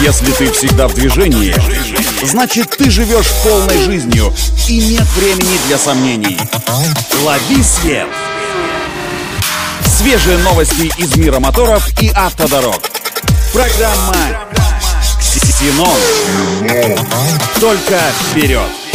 Если ты всегда в движении, значит ты живешь полной жизнью и нет времени для сомнений. Лови свет! Свежие новости из мира моторов и автодорог. Программа «Ксенон». Только вперед!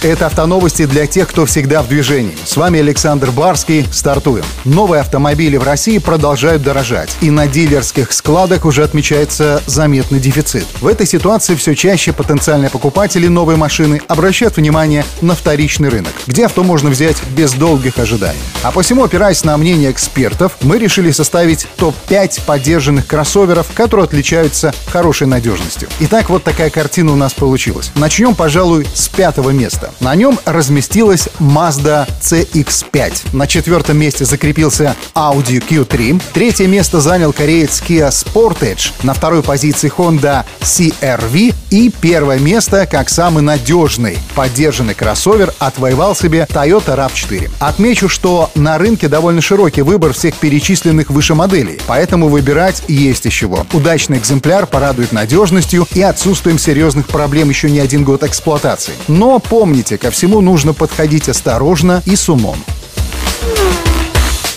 Это автоновости для тех, кто всегда в движении. С вами Александр Барский. Стартуем. Новые автомобили в России продолжают дорожать. И на дилерских складах уже отмечается заметный дефицит. В этой ситуации все чаще потенциальные покупатели новой машины обращают внимание на вторичный рынок, где авто можно взять без долгих ожиданий. А посему, опираясь на мнение экспертов, мы решили составить топ-5 поддержанных кроссоверов, которые отличаются хорошей надежностью. Итак, вот такая картина у нас получилась. Начнем, пожалуй, с пятого места. На нем разместилась Mazda CX-5. На четвертом месте закрепился Audi Q3. Третье место занял кореец Kia Sportage. На второй позиции Honda CR-V. И первое место, как самый надежный поддержанный кроссовер, отвоевал себе Toyota RAV4. Отмечу, что на рынке довольно широкий выбор всех перечисленных выше моделей, поэтому выбирать есть из чего. Удачный экземпляр порадует надежностью и отсутствием серьезных проблем еще не один год эксплуатации. Но помните, Помните, ко всему нужно подходить осторожно и с умом.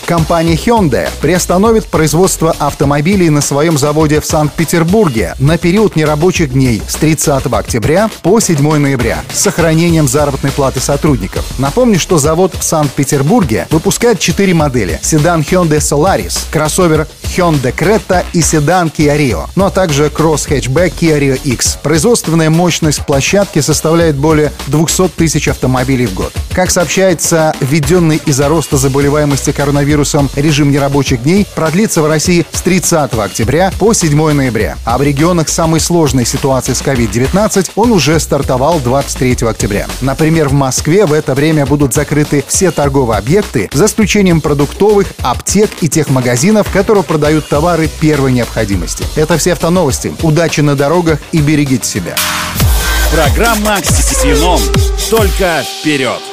Компания Hyundai приостановит производство автомобилей на своем заводе в Санкт-Петербурге на период нерабочих дней с 30 октября по 7 ноября с сохранением заработной платы сотрудников. Напомню, что завод в Санкт-Петербурге выпускает 4 модели. Седан Hyundai Solaris, кроссовер Hyundai Creta и седан Kia Rio, а также кросс-хэтчбэк Kia Rio X. Производственная мощность площадки составляет более 200 тысяч автомобилей в год. Как сообщается, введенный из-за роста заболеваемости коронавирусом режим нерабочих дней продлится в России с 30 октября по 7 ноября. А в регионах самой сложной ситуацией с COVID-19 он уже стартовал 23 октября. Например, в Москве в это время будут закрыты все торговые объекты, за исключением продуктовых, аптек и тех магазинов, которые продают товары первой необходимости. Это все автоновости. Удачи на дорогах и берегите себя. Программа «Ксеном». Только вперед!